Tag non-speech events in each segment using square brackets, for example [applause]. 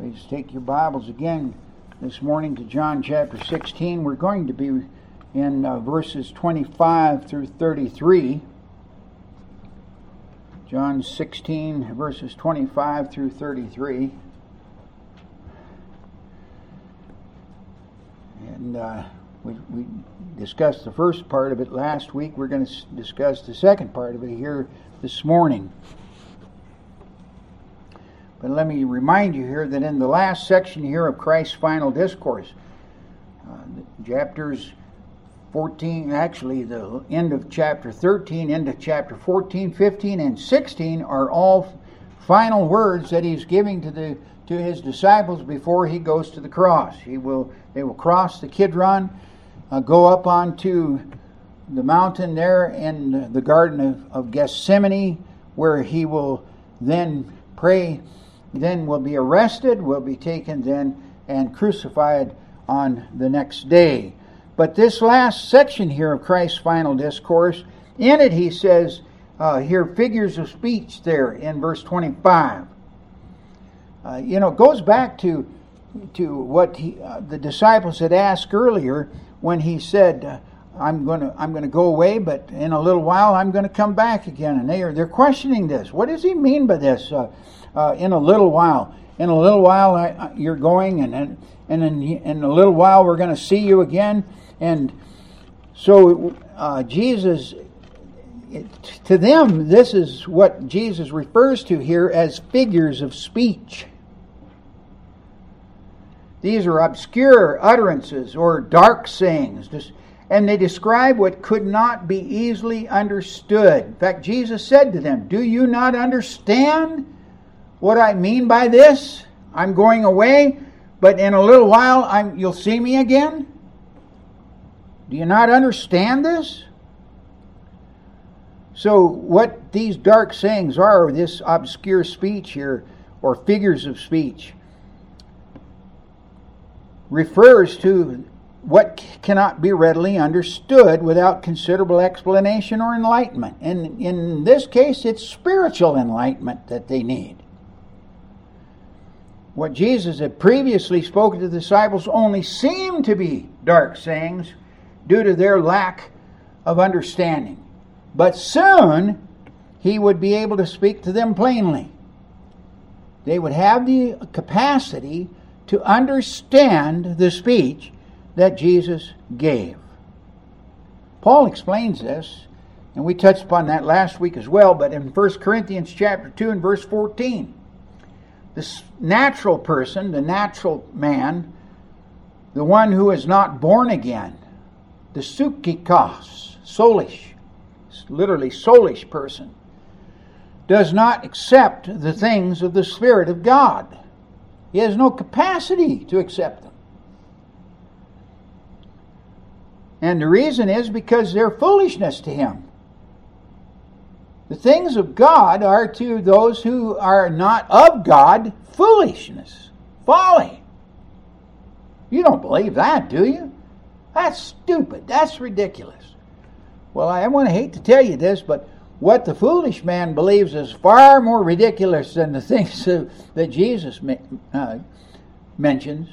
Please take your Bibles again this morning to John chapter 16. We're going to be in uh, verses 25 through 33. John 16, verses 25 through 33. And uh, we, we discussed the first part of it last week. We're going to discuss the second part of it here this morning. But let me remind you here that in the last section here of Christ's final discourse, uh, chapters 14, actually the end of chapter 13, into chapter 14, 15, and 16 are all final words that he's giving to the to his disciples before he goes to the cross. He will they will cross the Kidron, uh, go up onto the mountain there in the Garden of, of Gethsemane, where he will then pray then will be arrested, will be taken then and crucified on the next day. But this last section here of Christ's final discourse, in it he says, uh, here figures of speech there in verse 25. Uh, you know, goes back to to what he, uh, the disciples had asked earlier when he said, uh, "I'm going to I'm going to go away, but in a little while I'm going to come back again." And they are they're questioning this. What does he mean by this? Uh, uh, in a little while. In a little while, I, you're going, and and, and in, in a little while, we're going to see you again. And so, uh, Jesus, it, to them, this is what Jesus refers to here as figures of speech. These are obscure utterances or dark sayings, and they describe what could not be easily understood. In fact, Jesus said to them, Do you not understand? what I mean by this? I'm going away, but in a little while I'm, you'll see me again? Do you not understand this? So, what these dark sayings are, this obscure speech here, or figures of speech, refers to what cannot be readily understood without considerable explanation or enlightenment. And in this case, it's spiritual enlightenment that they need what Jesus had previously spoken to the disciples only seemed to be dark sayings due to their lack of understanding. But soon he would be able to speak to them plainly. They would have the capacity to understand the speech that Jesus gave. Paul explains this, and we touched upon that last week as well, but in 1 Corinthians chapter 2 and verse 14 this natural person, the natural man, the one who is not born again, the psychikos, soulish, literally soulish person, does not accept the things of the Spirit of God. He has no capacity to accept them. And the reason is because they're foolishness to him. The things of God are to those who are not of God foolishness, folly. You don't believe that, do you? That's stupid. That's ridiculous. Well, I want to hate to tell you this, but what the foolish man believes is far more ridiculous than the [laughs] things that Jesus uh, mentions.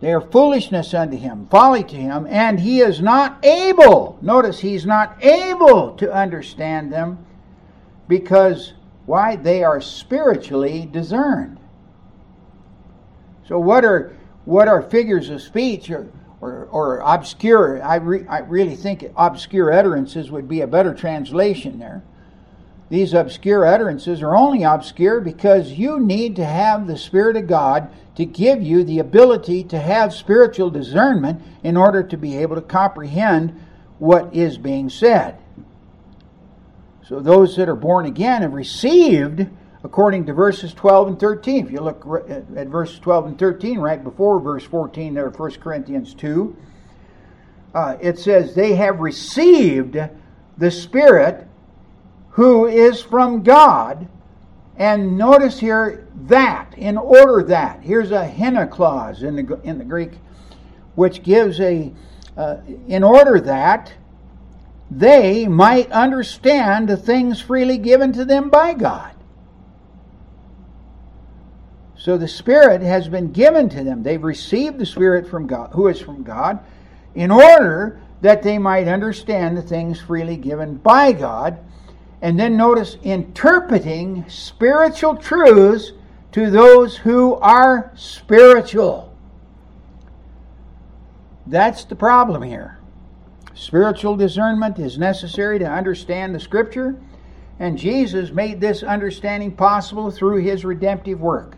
They are foolishness unto him, folly to him, and he is not able, notice he's not able to understand them because, why? They are spiritually discerned. So, what are, what are figures of speech or, or, or obscure? I, re, I really think obscure utterances would be a better translation there. These obscure utterances are only obscure because you need to have the Spirit of God to give you the ability to have spiritual discernment in order to be able to comprehend what is being said. So those that are born again have received according to verses 12 and 13. If you look at verses 12 and 13, right before verse 14 there, 1 Corinthians 2, uh, it says, They have received the Spirit who is from God. And notice here that, in order that. Here's a hina clause in the, in the Greek, which gives a, uh, in order that they might understand the things freely given to them by God. So the Spirit has been given to them. They've received the Spirit from God, who is from God, in order that they might understand the things freely given by God. And then notice interpreting spiritual truths to those who are spiritual. That's the problem here. Spiritual discernment is necessary to understand the Scripture, and Jesus made this understanding possible through his redemptive work.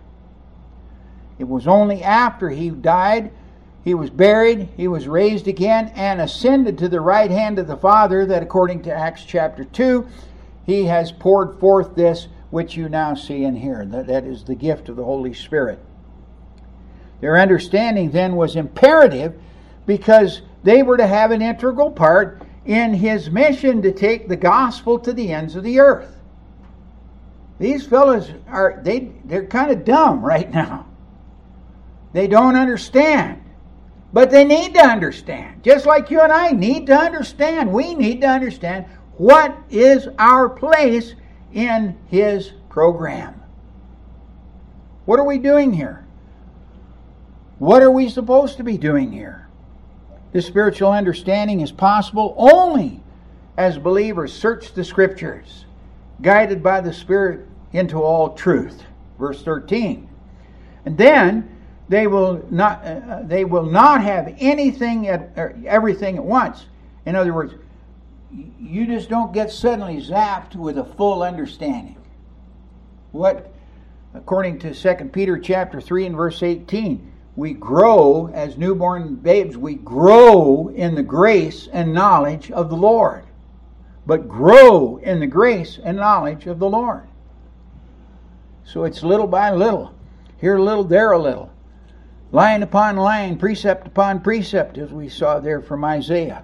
It was only after he died, he was buried, he was raised again, and ascended to the right hand of the Father that, according to Acts chapter 2, he has poured forth this which you now see and hear. That, that is the gift of the Holy Spirit. Their understanding then was imperative because they were to have an integral part in his mission to take the gospel to the ends of the earth. These fellows are they they're kind of dumb right now. They don't understand. But they need to understand. Just like you and I need to understand. We need to understand what is our place in his program. What are we doing here? What are we supposed to be doing here? This spiritual understanding is possible only as believers search the scriptures, guided by the Spirit into all truth. Verse 13. And then they will not uh, uh they will not have anything at everything at once. In other words, you just don't get suddenly zapped with a full understanding. What according to 2 Peter chapter 3 and verse 18, we grow as newborn babes, we grow in the grace and knowledge of the Lord. But grow in the grace and knowledge of the Lord. So it's little by little. Here a little, there a little. Line upon line, precept upon precept, as we saw there from Isaiah.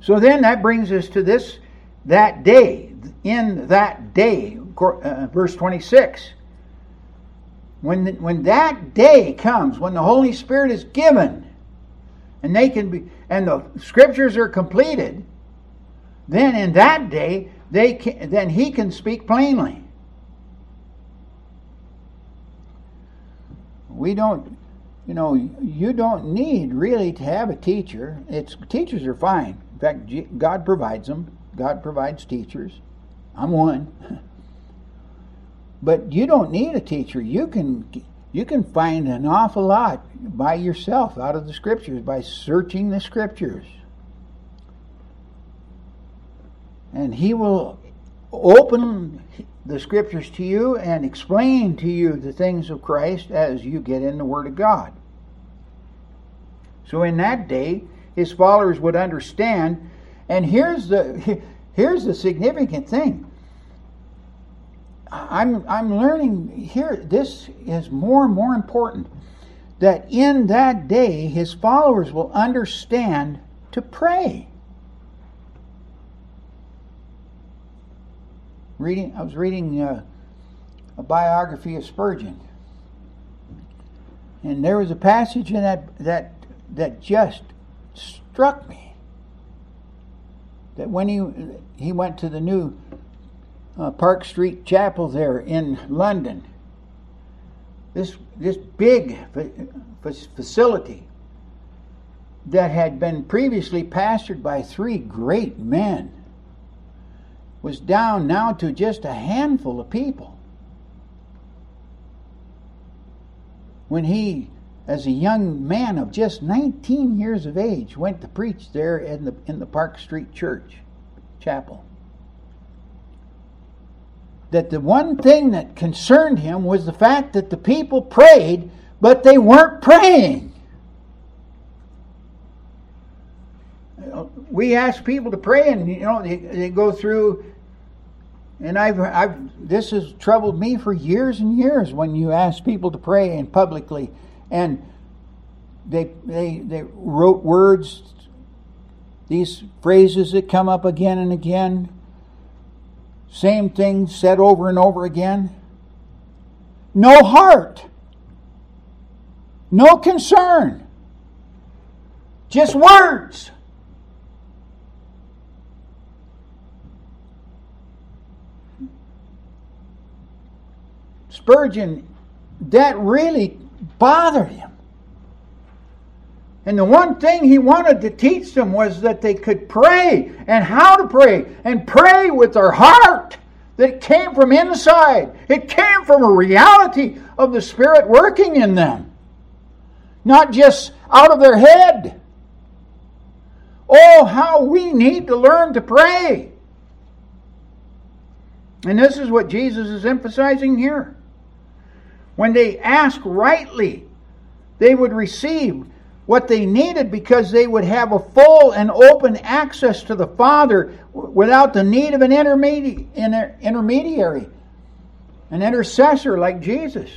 So then that brings us to this, that day. In that day, uh, verse 26 when, the, when that day comes, when the Holy Spirit is given, and they can be, and the scriptures are completed, then in that day, they can, then he can speak plainly. We don't, you know, you don't need really to have a teacher. It's teachers are fine. In fact, God provides them. God provides teachers. I'm one. [laughs] But you don't need a teacher. You can you can find an awful lot by yourself out of the scriptures by searching the scriptures. And he will open the scriptures to you and explain to you the things of Christ as you get in the Word of God. So in that day, his followers would understand. And here's the [laughs] here's the significant thing. I'm, I'm learning here, this is more and more important that in that day his followers will understand to pray. Reading, I was reading uh, a biography of Spurgeon, and there was a passage in that that that just struck me. That when he he went to the new uh, Park Street Chapel there in London. This, this big facility that had been previously pastored by three great men was down now to just a handful of people. When he, as a young man of just 19 years of age, went to preach there in the, in the Park Street Church Chapel that the one thing that concerned him was the fact that the people prayed, but they weren't praying. We ask people to pray, and you know they, they go through. And I've, I've this has troubled me for years and years when you ask people to pray and publicly, and they they they wrote words, these phrases that come up again and again same thing said over and over again. No heart. No concern. Just words. Spurgeon that really bothered him. And the one thing he wanted to teach them was that they could pray and how to pray and pray with their heart that came from inside. It came from a reality of the Spirit working in them, not just out of their head. Oh, how we need to learn to pray. And this is what Jesus is emphasizing here. When they ask rightly, they would receive what they needed because they would have a full and open access to the Father without the need of an intermediary, an intercessor like Jesus.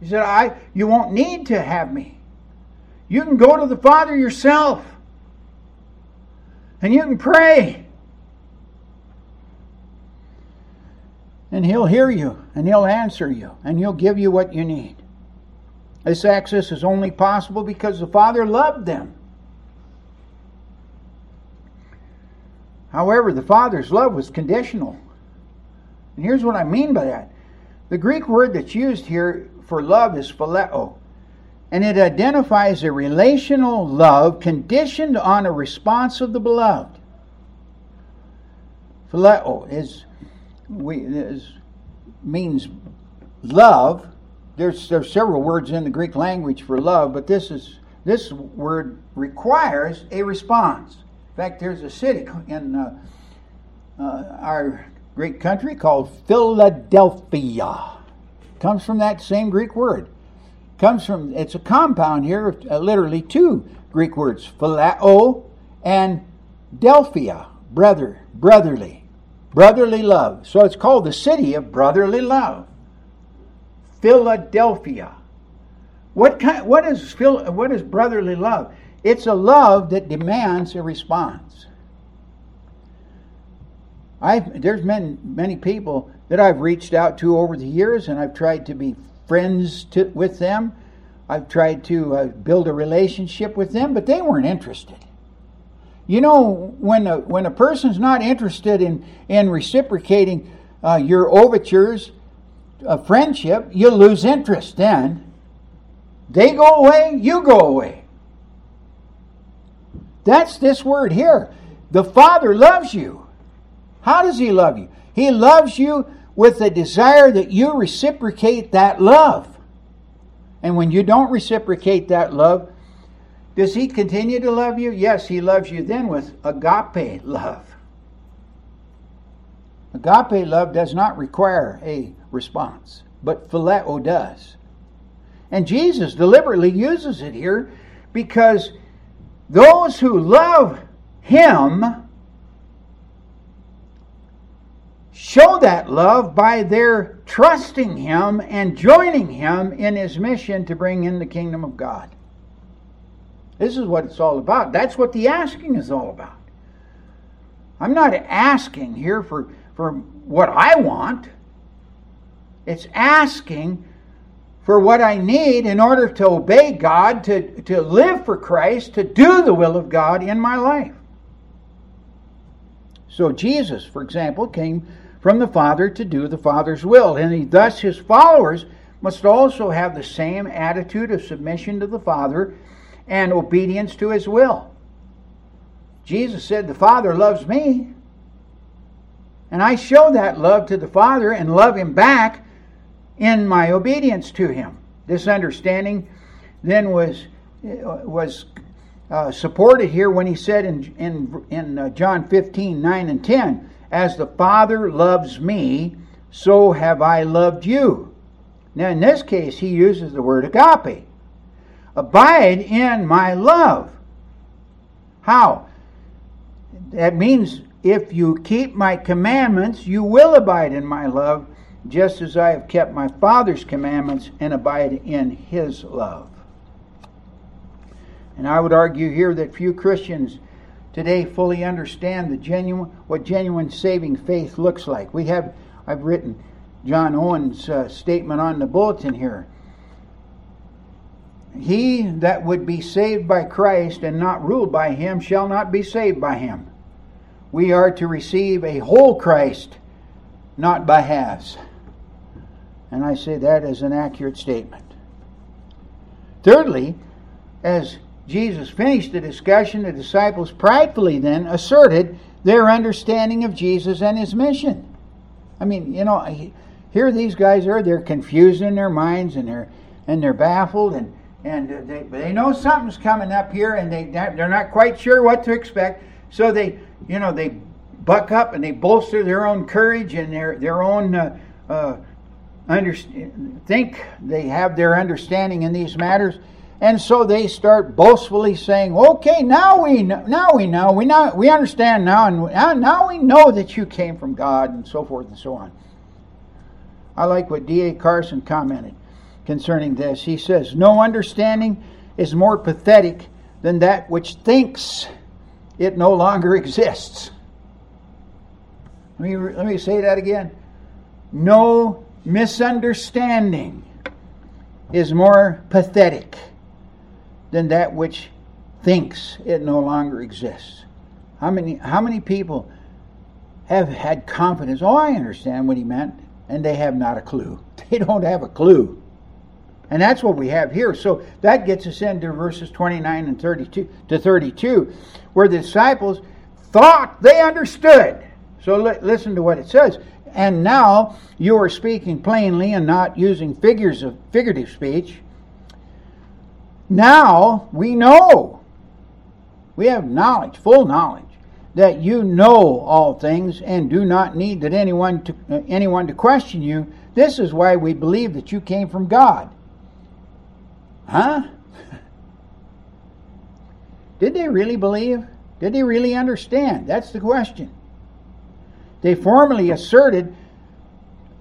He said, I, You won't need to have me. You can go to the Father yourself and you can pray. And He'll hear you and He'll answer you and He'll give you what you need. This access is only possible because the Father loved them. However, the Father's love was conditional. And here's what I mean by that. The Greek word that's used here for love is phileo, and it identifies a relational love conditioned on a response of the beloved. Phileo is, we, is means love there's there's several words in the Greek language for love, but this is this word requires a response. In fact, there's a city in uh, uh, our Greek country called Philadelphia. Comes from that same Greek word. Comes from it's a compound here, uh, literally two Greek words, phileo and delphia, brother, brotherly, brotherly love. So it's called the city of brotherly love. Philadelphia. What kind? what is phil, what is brotherly love? It's a love that demands a response. i there's many many people that I've reached out to over the years, and I've tried to be friends to, with them. I've tried to uh, build a relationship with them, but they weren't interested. You know, when a, when a person's not interested in in reciprocating uh, your overtures of friendship, you lose interest then. They go away, you go away. That's this word here. The Father loves you. How does He love you? He loves you with a desire that you reciprocate that love. And when you don't reciprocate that love, does He continue to love you? Yes, He loves you then with agape love. Agape love does not require a response, but phileo does. And Jesus deliberately uses it here because those who love Him show that love by their trusting Him and joining Him in His mission to bring in the kingdom of God. This is what it's all about. That's what the asking is all about. I'm not asking here for, for what I want. It's asking for what I need in order to obey God, to, to live for Christ, to do the will of God in my life. So Jesus, for example, came from the Father to do the Father's will, and he, thus his followers must also have the same attitude of submission to the Father and obedience to his will. Jesus said, The Father loves me, and I show that love to the Father and love him back in my obedience to him. This understanding then was was uh, supported here when he said in in in uh, John 15 9 and 10 as the father loves me so have I loved you now in this case he uses the word agape abide in my love how that means if you keep my commandments you will abide in my love just as I have kept my Father's commandments and abide in his love. And I would argue here that few Christians today fully understand the genuine what genuine saving faith looks like. We have I've written John Owen's uh, statement on the bulletin here. He that would be saved by Christ and not ruled by him shall not be saved by him. We are to receive a whole Christ, not by halves. And I say that is an accurate statement. Thirdly, as Jesus finished the discussion, the disciples pridefully then asserted their understanding of Jesus and his mission. I mean, you know, here these guys are, they're confused in their minds and they're and they're baffled and and they they know something's coming up here and they they're not quite sure what to expect. So they, you know, they buck up and they bolster their own courage and their their own uh, uh, under, think they have their understanding in these matters and so they start boastfully saying, "Okay, now we know, now we know, we know, we understand now, and now we know that you came from God, and so forth and so on." I like what D.A. Carson commented concerning this. He says, "No understanding is more pathetic than that which thinks it no longer exists." Let me let me say that again. No misunderstanding is more pathetic than that which thinks it no longer exists. How many, how many people have had confidence? Oh, I understand what he meant, and they have not a clue. [laughs] They don't have a clue. And that's what we have here. So that gets us into verses 29 and 32 to 32, where the disciples thought they understood. So li- listen to what it says. And now you are speaking plainly and not using figures of figurative speech now we know, we have knowledge, full knowledge, that you know all things and do not need that anyone to, uh, anyone to question you. This is why we believe that you came from God. Huh? Did they really believe? Did they really understand? That's the question. They formally asserted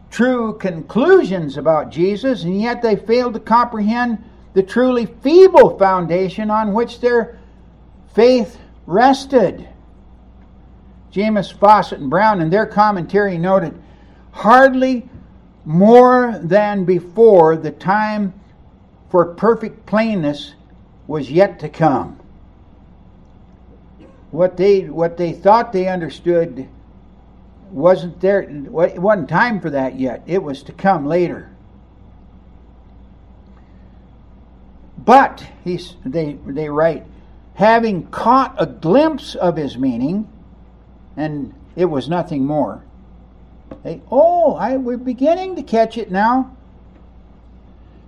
true conclusions about Jesus, and yet they failed to comprehend the truly feeble foundation on which their faith rested. Jamieson Fausset, and Brown in their commentary noted hardly more than before the time for perfect plainness was yet to come. What they what they thought they understood wasn't there it wasn't time for that yet. It was to come later. But, he's, they, they write, having caught a glimpse of his meaning, and it was nothing more. They, oh, I, we're beginning to catch it now.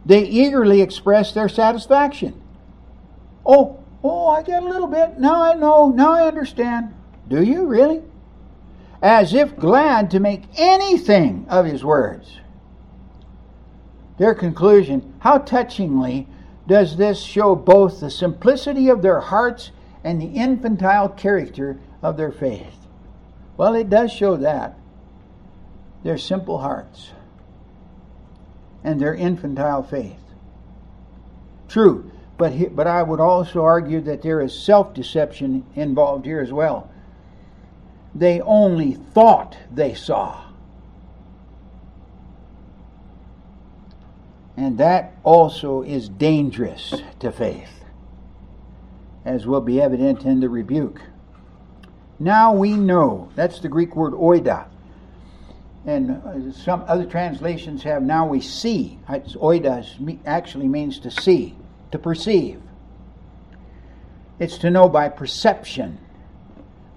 They eagerly express their satisfaction. Oh, oh, I get a little bit. Now I know. Now I understand. Do you really? As if glad to make anything of his words. Their conclusion how touchingly does this show both the simplicity of their hearts and the infantile character of their faith? Well, it does show that. Their simple hearts and their infantile faith. True, but, he, but I would also argue that there is self deception involved here as well. They only thought they saw. And that also is dangerous to faith, as will be evident in the rebuke. Now we know, that's the Greek word oida. And uh, some other translations have now we see. Oida actually means to see, to perceive. It's to know by perception,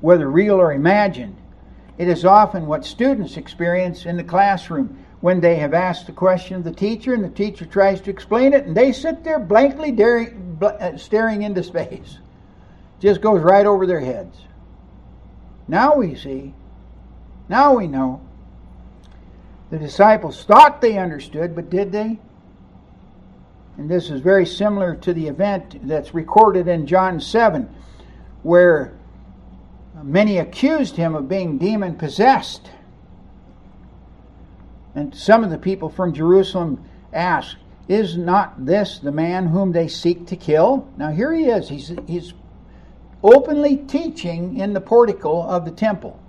whether real or imagined. It is often what students experience in the classroom when they have asked the question of the teacher and the teacher tries to explain it and they sit there blankly uh, staring into space. Just goes right over their heads. Now we see, now we know. The disciples thought they understood, but did they? And this is very similar to the event that's recorded in John 7, where many accused him of being demon possessed. And some of the people from Jerusalem asked, Is not this the man whom they seek to kill? Now here he is. He's, he's openly teaching in the portico of the temple.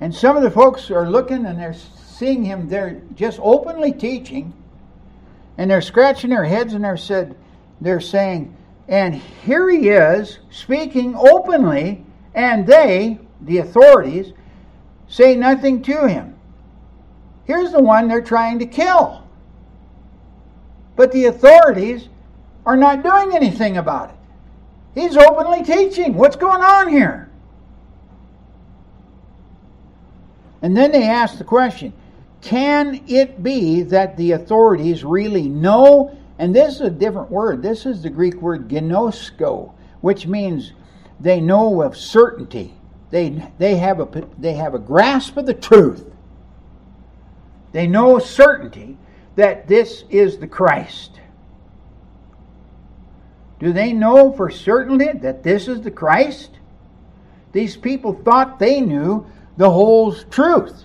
And some of the folks are looking and they're seeing him there just openly teaching. And they're scratching their heads and they're said they're saying, and here he is speaking openly, and they, the authorities, say nothing to him. Here's the one they're trying to kill. But the authorities are not doing anything about it. He's openly teaching. What's going on here? And then they ask the question can it be that the authorities really know? And this is a different word. This is the Greek word gnosko, which means they know of certainty. They, they, have a, they have a grasp of the truth. They know certainty that this is the Christ. Do they know for certainty that this is the Christ? These people thought they knew the whole truth.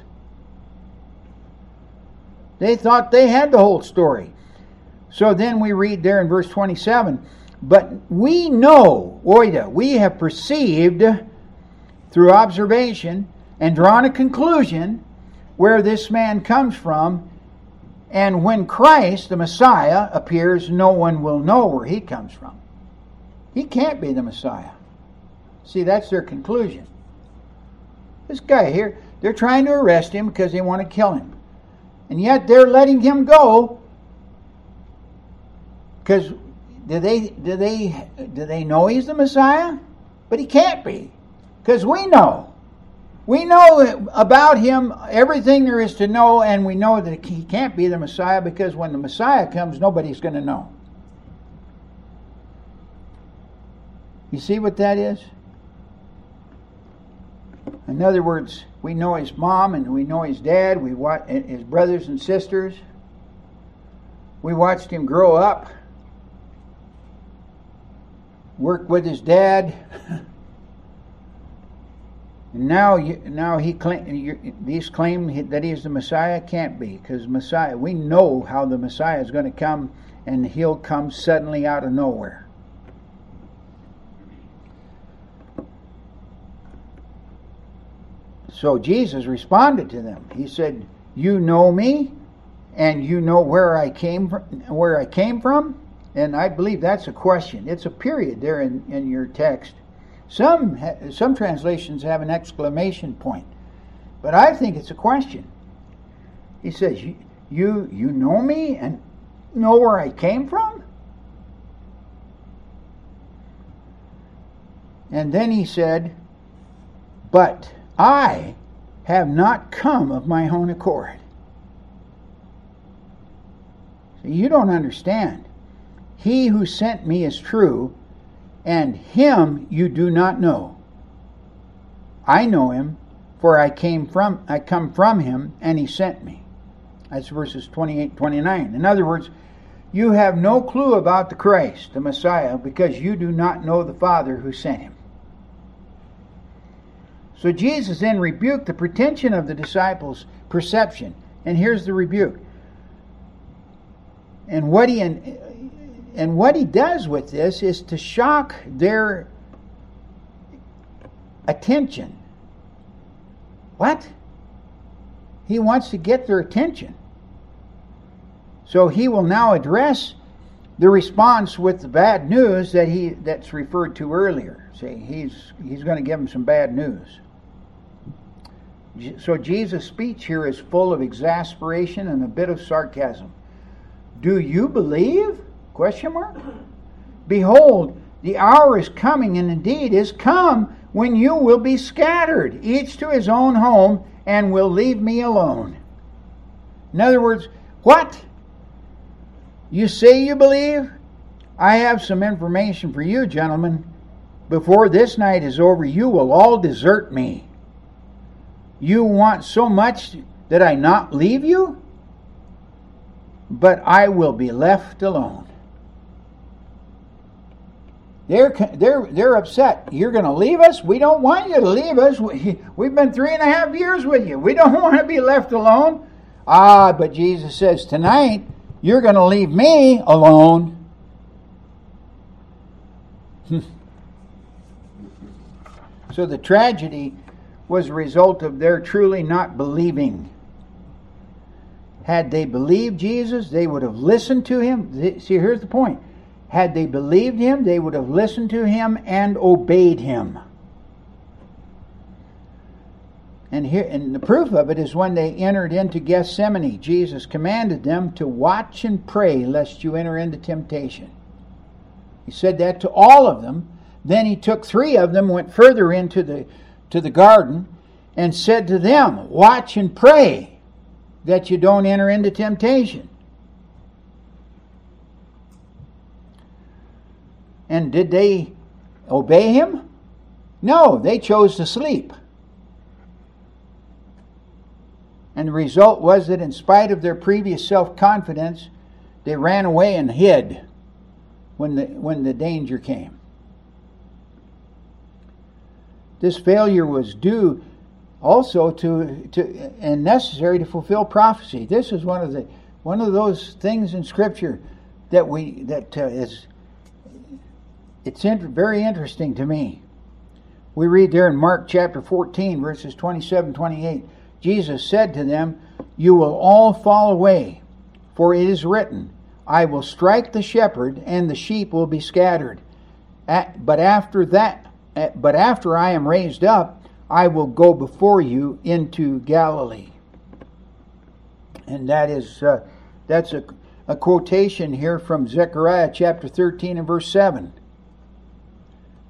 They thought they had the whole story. So then we read there in verse 27 But we know, oida, we have perceived through observation and drawn a conclusion where this man comes from. And when Christ, the Messiah, appears, no one will know where he comes from. He can't be the Messiah. See, that's their conclusion. This guy here, they're trying to arrest him because they want to kill him and yet they're letting him go because do they do they do they know he's the Messiah? But he can't be because we know. We know about him everything there is to know, and we know that he can't be the Messiah because when the Messiah comes, nobody's going to know. You see what that is? In other words, we know his mom and we know his dad, we watch eh, his brothers and sisters. We watched him grow up, work with his dad. [laughs] And now, now he claim, these claim that he is the Messiah can't be because Messiah. We know how the Messiah is going to come, and he'll come suddenly out of nowhere. So Jesus responded to them. He said, "You know me, and you know where I came from. Where I came from." And I believe that's a question. It's a period there in, in your text. Some some translations have an exclamation point, but I think it's a question. He says, "You you, you know me and know where I came from." And then he said, "But." I have not come of my own accord. So you don't understand. He who sent me is true, and him you do not know. I know him, for I came from I come from him, and he sent me. That's verses 28 29. In other words, you have no clue about the Christ, the Messiah, because you do not know the Father who sent him. So Jesus then rebuked the pretension of the disciples' perception. And here's the rebuke. And what he and what he does with this is to shock their attention. What? He wants to get their attention. So he will now address the response with the bad news that he that's referred to earlier. See, he's he's going to give them some bad news. So Jesus' speech here is full of exasperation and a bit of sarcasm. Do you believe? Question mark. Behold, the hour is coming, and indeed is come, when you will be scattered, each to his own home, and will leave me alone. In other words, what? You say you believe? I have some information for you, gentlemen. Before this night is over, you will all desert me. You want so much that I not leave you? But I will be left alone. They're, they're, they're upset. You're going to leave us? We don't want you to leave us. We, [laughs] we've been three and a half years with you. We don't [laughs] want to be left alone. Ah, but Jesus says, Tonight, you're going to leave me alone. [laughs] so the tragedy was a result of their truly not believing. Had they believed Jesus, they would have listened to him. See, here's the point. Had they believed him, they would have listened to him and obeyed him. And here and the proof of it is when they entered into Gethsemane, Jesus commanded them to watch and pray lest you enter into temptation. He said that to all of them. Then he took three of them, went further into the to the garden, and said to them, Watch and pray that you don't enter into temptation. And did they obey him? No, they chose to sleep. And the result was that, in spite of their previous self confidence, they ran away and hid when the, when the danger came. This failure was due also to, to and necessary to fulfill prophecy. This is one of the one of those things in Scripture that we that uh, is it's inter- very interesting to me. We read there in Mark chapter 14, verses 27 28. Jesus said to them, You will all fall away, for it is written, I will strike the shepherd, and the sheep will be scattered. But after that, but after I am raised up, I will go before you into Galilee. And that is uh, that's a, a quotation here from Zechariah chapter 13 and verse 7.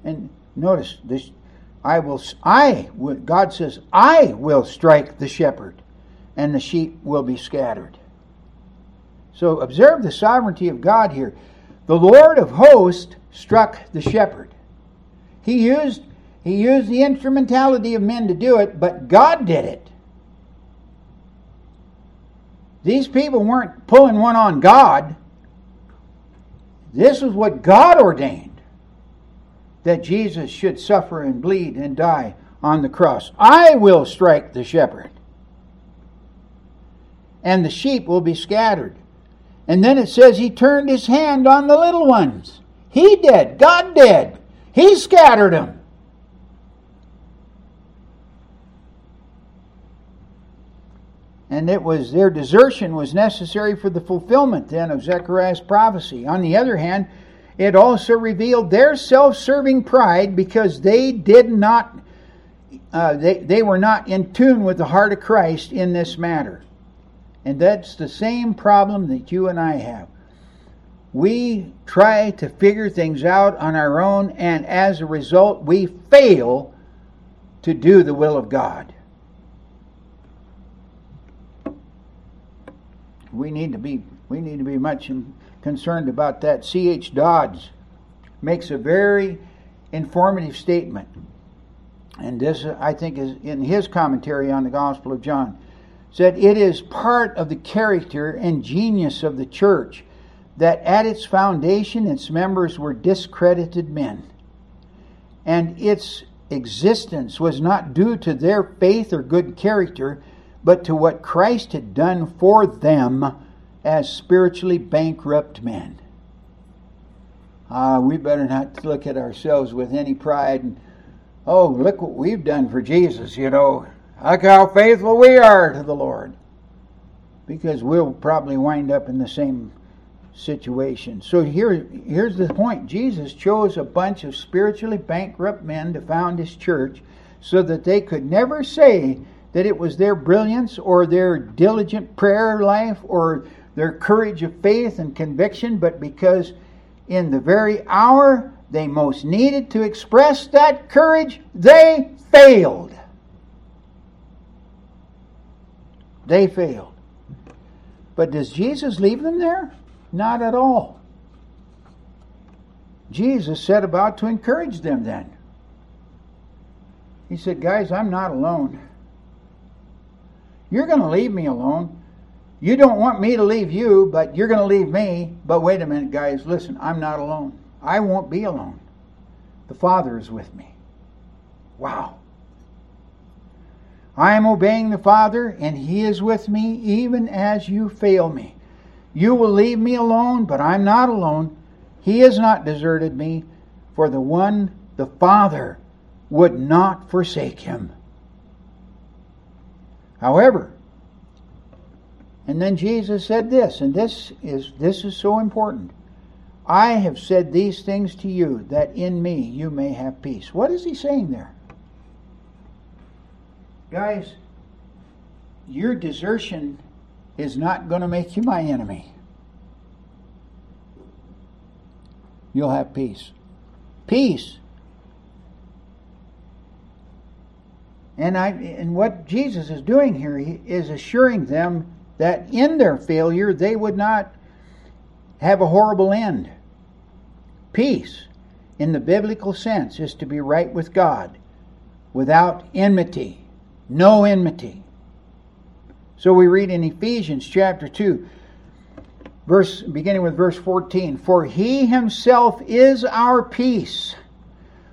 And notice this I will, I, God says, I will strike the shepherd, and the sheep will be scattered. So observe the sovereignty of God here. The Lord of hosts struck the shepherd. He used, he used the instrumentality of men to do it, but God did it. These people weren't pulling one on God. This was what God ordained that Jesus should suffer and bleed and die on the cross. I will strike the shepherd, and the sheep will be scattered. And then it says he turned his hand on the little ones. He did. God did. He scattered them. And it was their desertion was necessary for the fulfillment then of Zechariah's prophecy. On the other hand, it also revealed their self serving pride because they did not, uh, they, they were not in tune with the heart of Christ in this matter. And that's the same problem that you and I have. We try to figure things out on our own, and as a result, we fail to do the will of God. We need to be we need to be much concerned about that. C.H. Dodds makes a very informative statement. And this, I think, is in his commentary on the Gospel of John. Said it is part of the character and genius of the church that at its foundation its members were discredited men. And its existence was not due to their faith or good character, but to what Christ had done for them as spiritually bankrupt men. Uh, we better not look at ourselves with any pride and, oh, look what we've done for Jesus, you know. Look how faithful we are to the Lord. Because we'll probably wind up in the same situation. So here, here's the point Jesus chose a bunch of spiritually bankrupt men to found his church so that they could never say that it was their brilliance or their diligent prayer life or their courage of faith and conviction, but because in the very hour they most needed to express that courage, they failed. They failed. But does Jesus leave them there? Not at all. Jesus set about to encourage them then. He said, Guys, I'm not alone. You're going to leave me alone. You don't want me to leave you, but you're going to leave me. But wait a minute, guys, listen, I'm not alone. I won't be alone. The Father is with me. Wow. I am obeying the Father, and He is with me even as you fail me. You will leave me alone, but I'm not alone. He has not deserted me, for the one, the Father, would not forsake him. However, and then Jesus said this, and this is this is so important. I have said these things to you that in me you may have peace. What is he saying there? Guys, your desertion is not going to make you my enemy. You'll have peace. Peace. And I and what Jesus is doing here is assuring them that in their failure they would not have a horrible end. Peace, in the biblical sense, is to be right with God without enmity. No enmity. So we read in Ephesians chapter 2, verse beginning with verse 14, for he himself is our peace,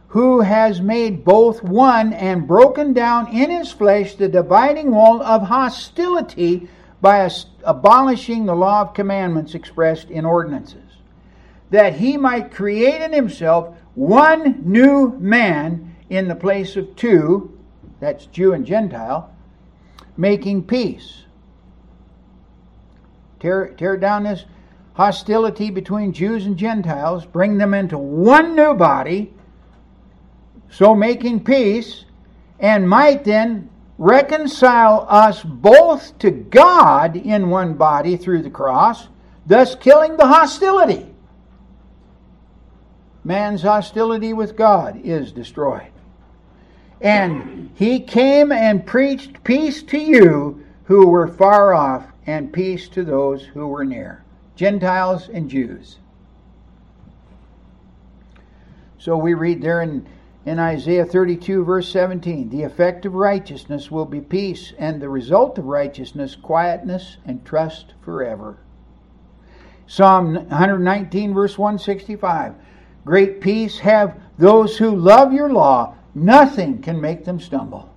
who has made both one and broken down in his flesh the dividing wall of hostility by abolishing the law of commandments expressed in ordinances, that he might create in himself one new man in the place of two, that's Jew and Gentile, making peace. Tear, tear down this hostility between Jews and Gentiles, bring them into one new body, so making peace, and might then reconcile us both to God in one body through the cross, thus killing the hostility. Man's hostility with God is destroyed. And he came and preached peace to you who were far off, and peace to those who were near, Gentiles and Jews. So we read there in in Isaiah 32, verse 17, the effect of righteousness will be peace, and the result of righteousness, quietness and trust forever. Psalm 119, verse 165, great peace have those who love your law, nothing can make them stumble.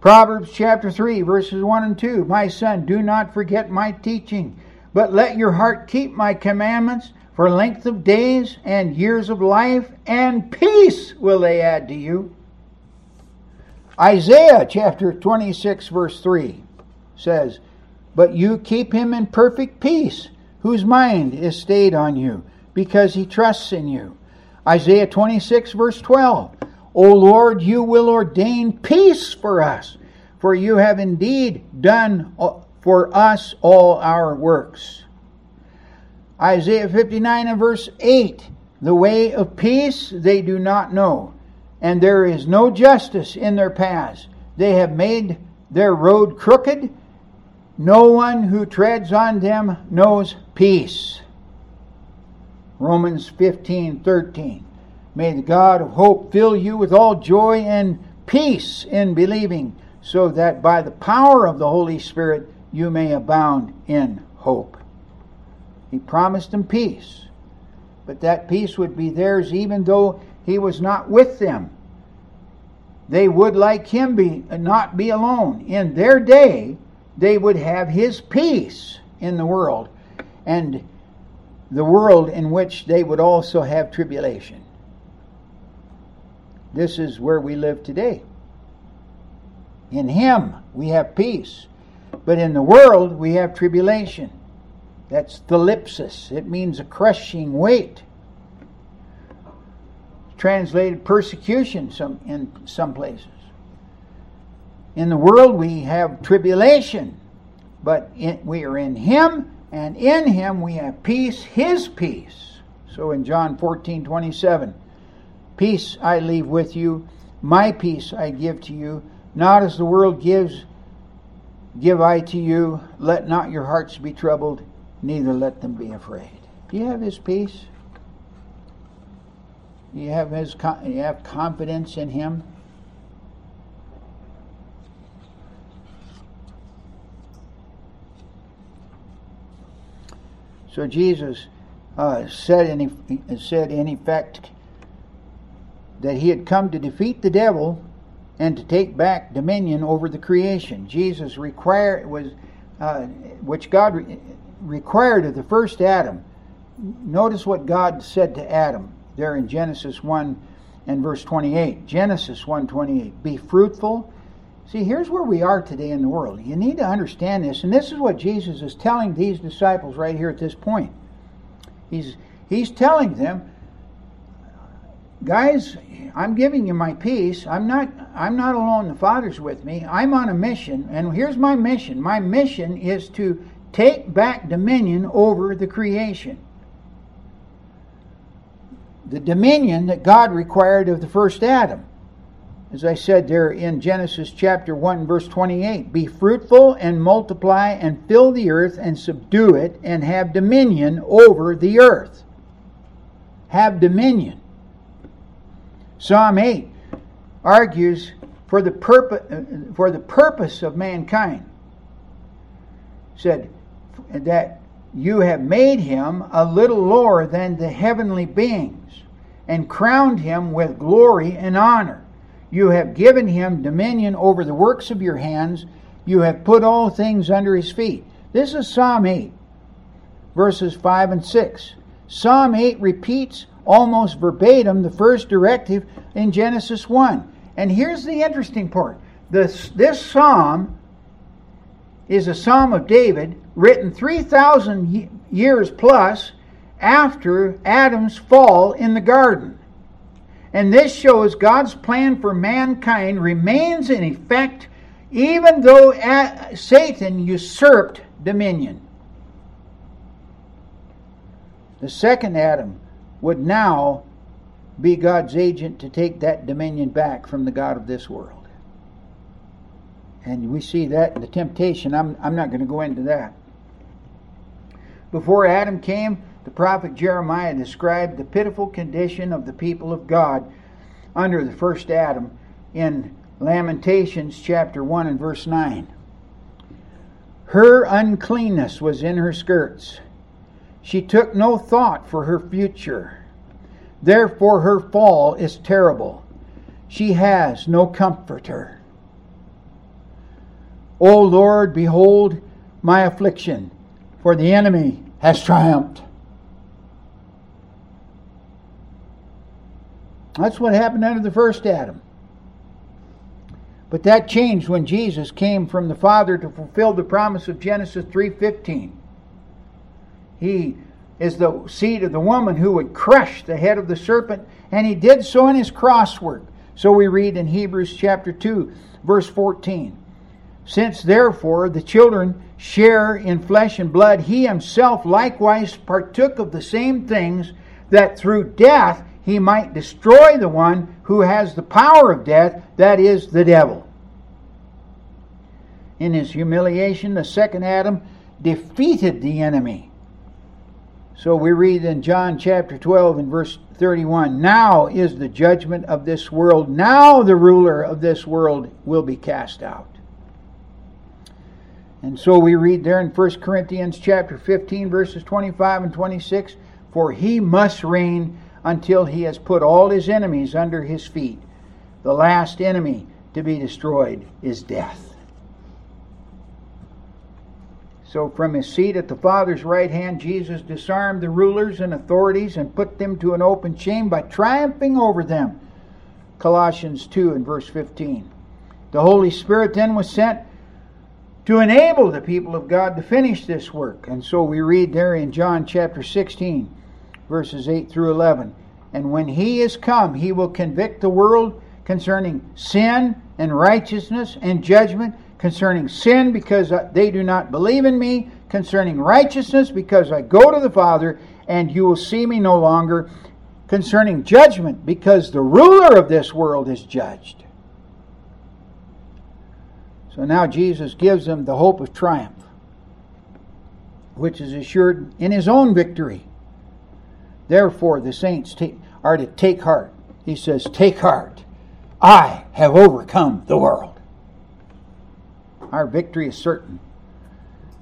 Proverbs chapter 3, verses 1 and 2, my son, do not forget my teaching, but let your heart keep my commandments for length of days and years of life and peace will they add to you. Isaiah chapter 26, verse 3 says, But you keep him in perfect peace, whose mind is stayed on you, because he trusts in you. Isaiah 26, verse 12, O Lord, you will ordain peace for us, for you have indeed done uh, for us all our works. Isaiah 59 and verse 8 The way of peace they do not know, and there is no justice in their paths. They have made their road crooked. No one who treads on them knows peace. Romans 15 13. May the God of hope fill you with all joy and peace in believing, so that by the power of the Holy Spirit you may abound in hope. He promised them peace, but that peace would be theirs even though he was not with them. They would, like him, be not be alone. In their day, they would have his peace in the world, and the world in which they would also have tribulation. This is where we live today. In him we have peace, but in the world we have tribulation. That's thlipsis. It means a crushing weight. Translated persecution some, in some places. In the world we have tribulation, but in, we are in Him, and in Him we have peace, His peace. So in John 14 27, peace I leave with you, my peace I give to you, not as the world gives, give I to you. Let not your hearts be troubled neither let them be afraid. Do you have his peace? You have his you have confidence in him? So Jesus uh, said, in, said in effect that he had come to defeat the devil and to take back dominion over the creation. Jesus required was uh, which God required of the first Adam. Notice what God said to Adam there in Genesis 1 and verse 28. Genesis 1:28. Be fruitful. See, here's where we are today in the world. You need to understand this, and this is what Jesus is telling these disciples right here at this point. He's he's telling them guys, I'm giving you my peace. I'm not I'm not alone. The Father's with me. I'm on a mission, and here's my mission. My mission is to take back dominion over the creation. The dominion that God required of the first Adam. As I said there in Genesis chapter 1 verse 28, be fruitful and multiply and fill the earth and subdue it and have dominion over the earth. Have dominion. Psalm 8 argues for the purpose for the purpose of mankind. Said that you have made him a little lower than the heavenly beings and crowned him with glory and honor. You have given him dominion over the works of your hands. You have put all things under his feet. This is Psalm 8, verses 5 and 6. Psalm 8 repeats almost verbatim the first directive in Genesis 1. And here's the interesting part this, this psalm is a psalm of David written 3,000 years plus after Adam's fall in the garden. And this shows God's plan for mankind remains in effect even though Satan usurped dominion. The second Adam would now be God's agent to take that dominion back from the God of this world. And we see that in the temptation. I'm, I'm not going to go into that. Before Adam came, the prophet Jeremiah described the pitiful condition of the people of God under the first Adam in Lamentations chapter 1 and verse 9. Her uncleanness was in her skirts she took no thought for her future. Therefore, her fall is terrible. She has no comforter. O Lord, behold my affliction, for the enemy has triumphed. That's what happened under the first Adam. But that changed when Jesus came from the Father to fulfill the promise of Genesis 3:15. He is the seed of the woman who would crush the head of the serpent, and he did so in his cross work. So we read in Hebrews chapter 2, verse 14. Since therefore the children share in flesh and blood, he himself likewise partook of the same things, that through death he might destroy the one who has the power of death, that is, the devil. In his humiliation, the second Adam defeated the enemy so we read in John chapter 12 and verse 31 Now is the judgment of this world. Now the ruler of this world will be cast out. And so we read there in 1 Corinthians chapter 15 verses 25 and 26 For he must reign until he has put all his enemies under his feet. The last enemy to be destroyed is death. So, from his seat at the Father's right hand, Jesus disarmed the rulers and authorities and put them to an open shame by triumphing over them. Colossians 2 and verse 15. The Holy Spirit then was sent to enable the people of God to finish this work. And so we read there in John chapter 16, verses 8 through 11. And when he is come, he will convict the world concerning sin and righteousness and judgment concerning sin because they do not believe in me, concerning righteousness because I go to the Father and you will see me no longer, concerning judgment because the ruler of this world is judged. So now Jesus gives them the hope of triumph, which is assured in his own victory. Therefore, the saints are to take heart. He says, Take heart. I have overcome the world. Our victory is certain.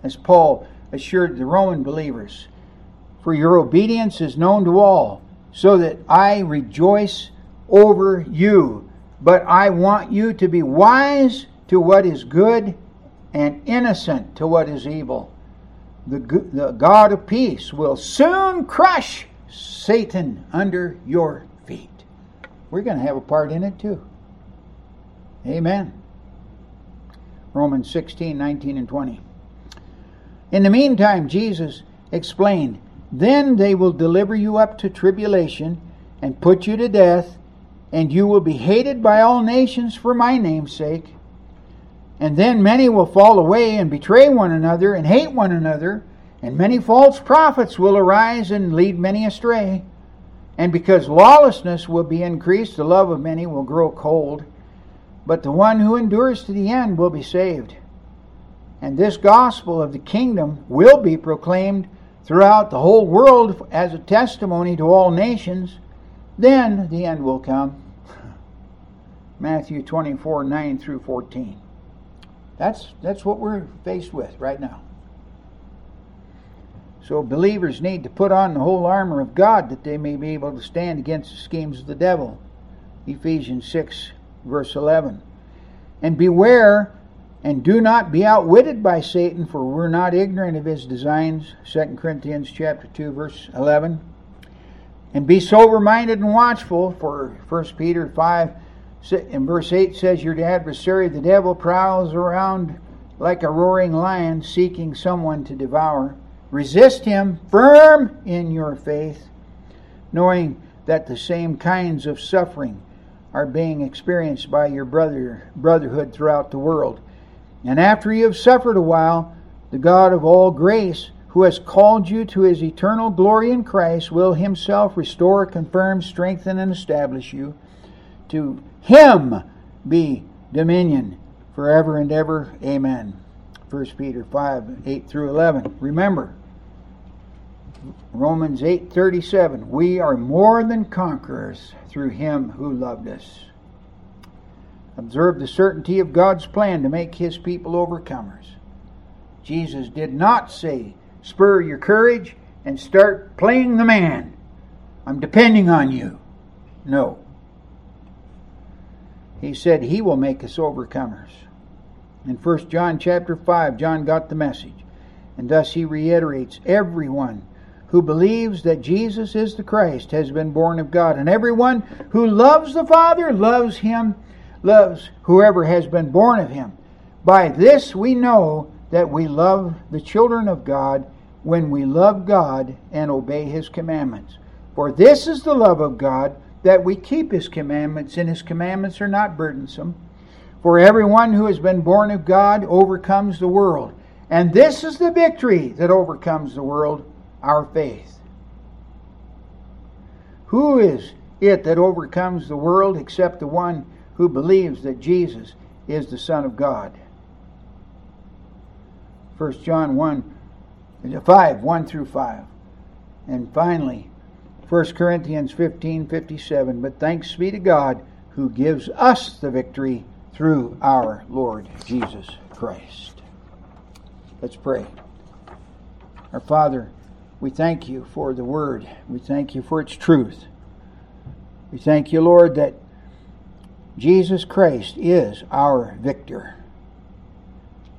As Paul assured the Roman believers, For your obedience is known to all, so that I rejoice over you. But I want you to be wise to what is good and innocent to what is evil. The, the God of peace will soon crush Satan under your feet. We're going to have a part in it too. Amen. Romans 16, 19, and 20. In the meantime, Jesus explained, Then they will deliver you up to tribulation and put you to death, and you will be hated by all nations for my name's sake. And then many will fall away and betray one another and hate one another, and many false prophets will arise and lead many astray. And because lawlessness will be increased, the love of many will grow cold. But the one who endures to the end will be saved. And this gospel of the kingdom will be proclaimed throughout the whole world as a testimony to all nations. Then the end will come. [laughs] Matthew 24 9 through 14. That's, that's what we're faced with right now. So believers need to put on the whole armor of God that they may be able to stand against the schemes of the devil. Ephesians 6, verse 11. And beware and do not be outwitted by Satan, for we're not ignorant of his designs. 2 Corinthians chapter 2, verse 11. And be sober minded and watchful, for 1 Peter 5 in verse 8 says, Your adversary, the devil, prowls around like a roaring lion seeking someone to devour. Resist him firm in your faith, knowing that the same kinds of suffering are being experienced by your brother brotherhood throughout the world. And after you have suffered a while, the God of all grace, who has called you to his eternal glory in Christ, will himself restore, confirm, strengthen, and establish you. To him be dominion forever and ever. Amen. 1 Peter 5 8 through 11. Remember, Romans 8:37 We are more than conquerors through him who loved us. Observe the certainty of God's plan to make his people overcomers. Jesus did not say, "Spur your courage and start playing the man. I'm depending on you." No. He said he will make us overcomers. In 1 John chapter 5, John got the message. And thus he reiterates everyone who believes that Jesus is the Christ has been born of God. And everyone who loves the Father loves him, loves whoever has been born of him. By this we know that we love the children of God when we love God and obey his commandments. For this is the love of God, that we keep his commandments, and his commandments are not burdensome. For everyone who has been born of God overcomes the world. And this is the victory that overcomes the world our faith. Who is it that overcomes the world except the one who believes that Jesus is the Son of God? 1 John 1 uh, 5 1 through 5. And finally, 1 Corinthians 15 57. But thanks be to God who gives us the victory through our Lord Jesus Christ. Let's pray. Our Father, we thank you for the word. We thank you for its truth. We thank you, Lord, that Jesus Christ is our victor.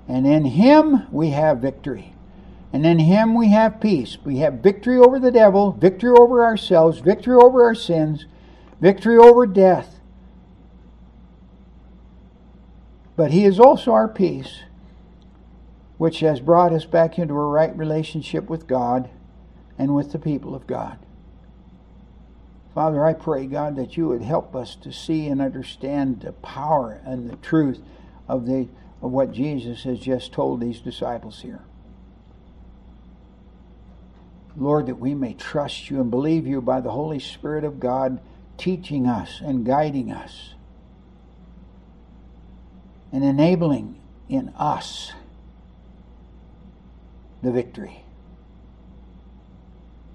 And in him we have victory. And in him we have peace. We have victory over the devil, victory over ourselves, victory over our sins, victory over death. But he is also our peace, which has brought us back into a right relationship with God and with the people of God. Father, I pray, God, that you would help us to see and understand the power and the truth of, the, of what Jesus has just told these disciples here. Lord, that we may trust you and believe you by the Holy Spirit of God teaching us and guiding us and enabling in us the victory.